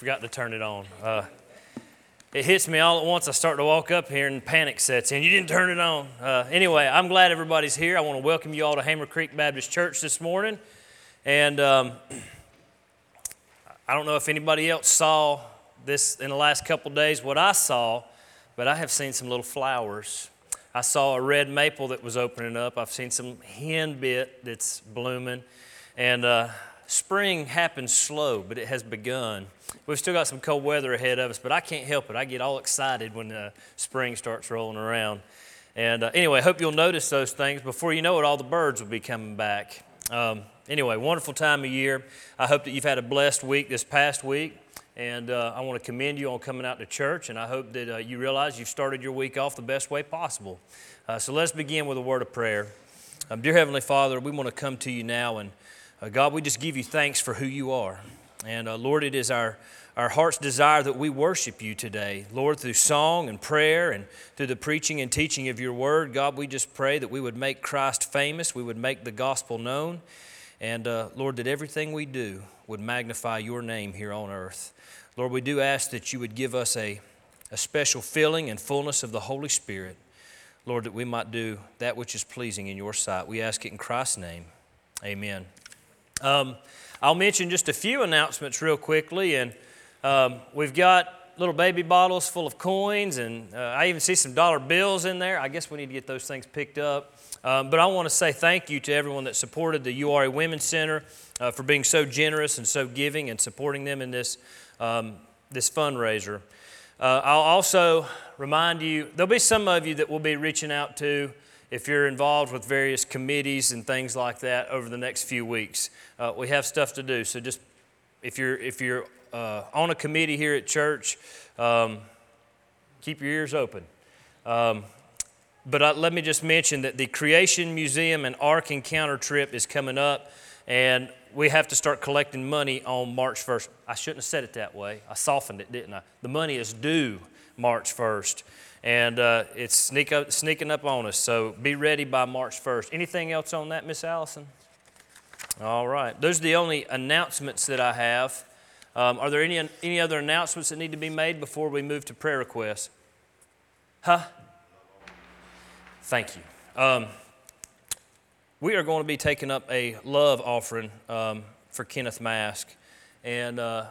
forgot to turn it on. Uh, it hits me all at once. I start to walk up here and panic sets in. You didn't turn it on. Uh, anyway, I'm glad everybody's here. I want to welcome you all to Hammer Creek Baptist Church this morning. And um, I don't know if anybody else saw this in the last couple days, what I saw, but I have seen some little flowers. I saw a red maple that was opening up. I've seen some hen bit that's blooming. And uh, spring happens slow, but it has begun. We've still got some cold weather ahead of us, but I can't help it. I get all excited when uh, spring starts rolling around. And uh, anyway, I hope you'll notice those things. Before you know it, all the birds will be coming back. Um, anyway, wonderful time of year. I hope that you've had a blessed week this past week. And uh, I want to commend you on coming out to church, and I hope that uh, you realize you've started your week off the best way possible. Uh, so let's begin with a word of prayer. Um, dear Heavenly Father, we want to come to you now, and uh, God, we just give you thanks for who you are. And uh, Lord, it is our, our heart's desire that we worship you today. Lord, through song and prayer and through the preaching and teaching of your word, God, we just pray that we would make Christ famous, we would make the gospel known. And uh, Lord, that everything we do would magnify your name here on earth. Lord, we do ask that you would give us a, a special filling and fullness of the Holy Spirit. Lord, that we might do that which is pleasing in your sight. We ask it in Christ's name. Amen. Um, I'll mention just a few announcements real quickly. And um, we've got little baby bottles full of coins, and uh, I even see some dollar bills in there. I guess we need to get those things picked up. Um, but I want to say thank you to everyone that supported the URA Women's Center uh, for being so generous and so giving and supporting them in this um, this fundraiser. Uh, I'll also remind you there'll be some of you that we'll be reaching out to if you're involved with various committees and things like that over the next few weeks. Uh, we have stuff to do, so just if you're if you're uh, on a committee here at church, um, keep your ears open. Um, but uh, let me just mention that the Creation Museum and Ark Encounter trip is coming up, and we have to start collecting money on March 1st. I shouldn't have said it that way. I softened it, didn't I? The money is due March 1st, and uh, it's sneak up, sneaking up on us. So be ready by March 1st. Anything else on that, Miss Allison? All right. Those are the only announcements that I have. Um, are there any, any other announcements that need to be made before we move to prayer requests? Huh? Thank you. Um, we are going to be taking up a love offering um, for Kenneth Mask. And uh,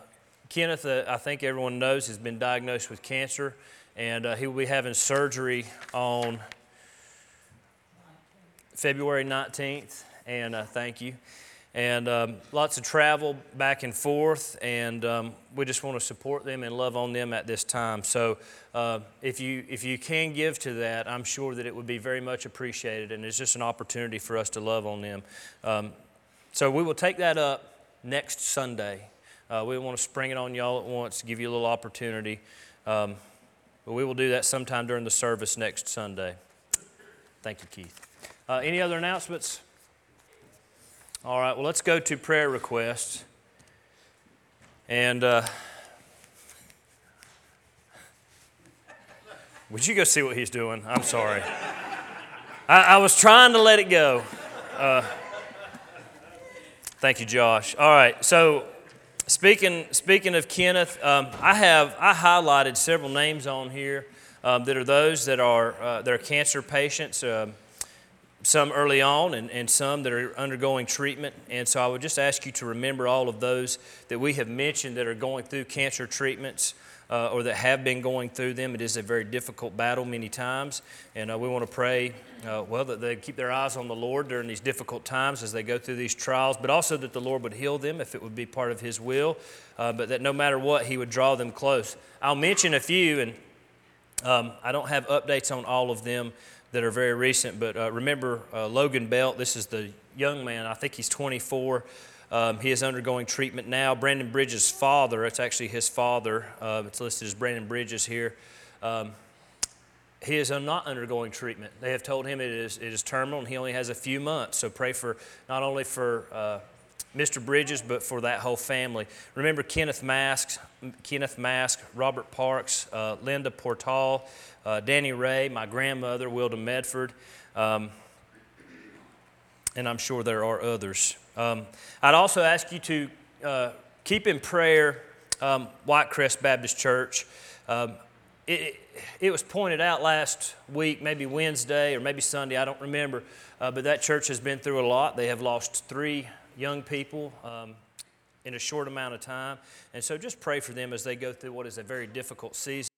Kenneth, uh, I think everyone knows, has been diagnosed with cancer, and uh, he will be having surgery on February 19th. And uh, thank you. And um, lots of travel back and forth, and um, we just want to support them and love on them at this time. So, uh, if you if you can give to that, I'm sure that it would be very much appreciated, and it's just an opportunity for us to love on them. Um, so, we will take that up next Sunday. Uh, we want to spring it on y'all at once, give you a little opportunity, um, but we will do that sometime during the service next Sunday. Thank you, Keith. Uh, any other announcements? All right, well, let's go to prayer requests. And uh, would you go see what he's doing? I'm sorry. I, I was trying to let it go. Uh, thank you, Josh. All right, so speaking speaking of Kenneth, um, I have I highlighted several names on here um, that are those that are uh, that are cancer patients. Um, some early on and, and some that are undergoing treatment. And so I would just ask you to remember all of those that we have mentioned that are going through cancer treatments uh, or that have been going through them. It is a very difficult battle many times. And uh, we want to pray, uh, well, that they keep their eyes on the Lord during these difficult times as they go through these trials, but also that the Lord would heal them if it would be part of His will, uh, but that no matter what, He would draw them close. I'll mention a few, and um, I don't have updates on all of them that are very recent. But uh, remember uh, Logan Belt, this is the young man, I think he's 24. Um, he is undergoing treatment now. Brandon Bridges' father, it's actually his father, uh, it's listed as Brandon Bridges here. Um, he is not undergoing treatment. They have told him it is, it is terminal and he only has a few months. So pray for not only for uh, Mr. Bridges, but for that whole family. Remember Kenneth Mask, Kenneth Mask, Robert Parks, uh, Linda Portal, uh, Danny Ray, my grandmother, Wilda Medford, um, and I'm sure there are others. Um, I'd also ask you to uh, keep in prayer um, White Crest Baptist Church. Um, it, it, was pointed out last week, maybe Wednesday or maybe Sunday, I don't remember, uh, but that church has been through a lot. They have lost three young people um, in a short amount of time. And so just pray for them as they go through what is a very difficult season.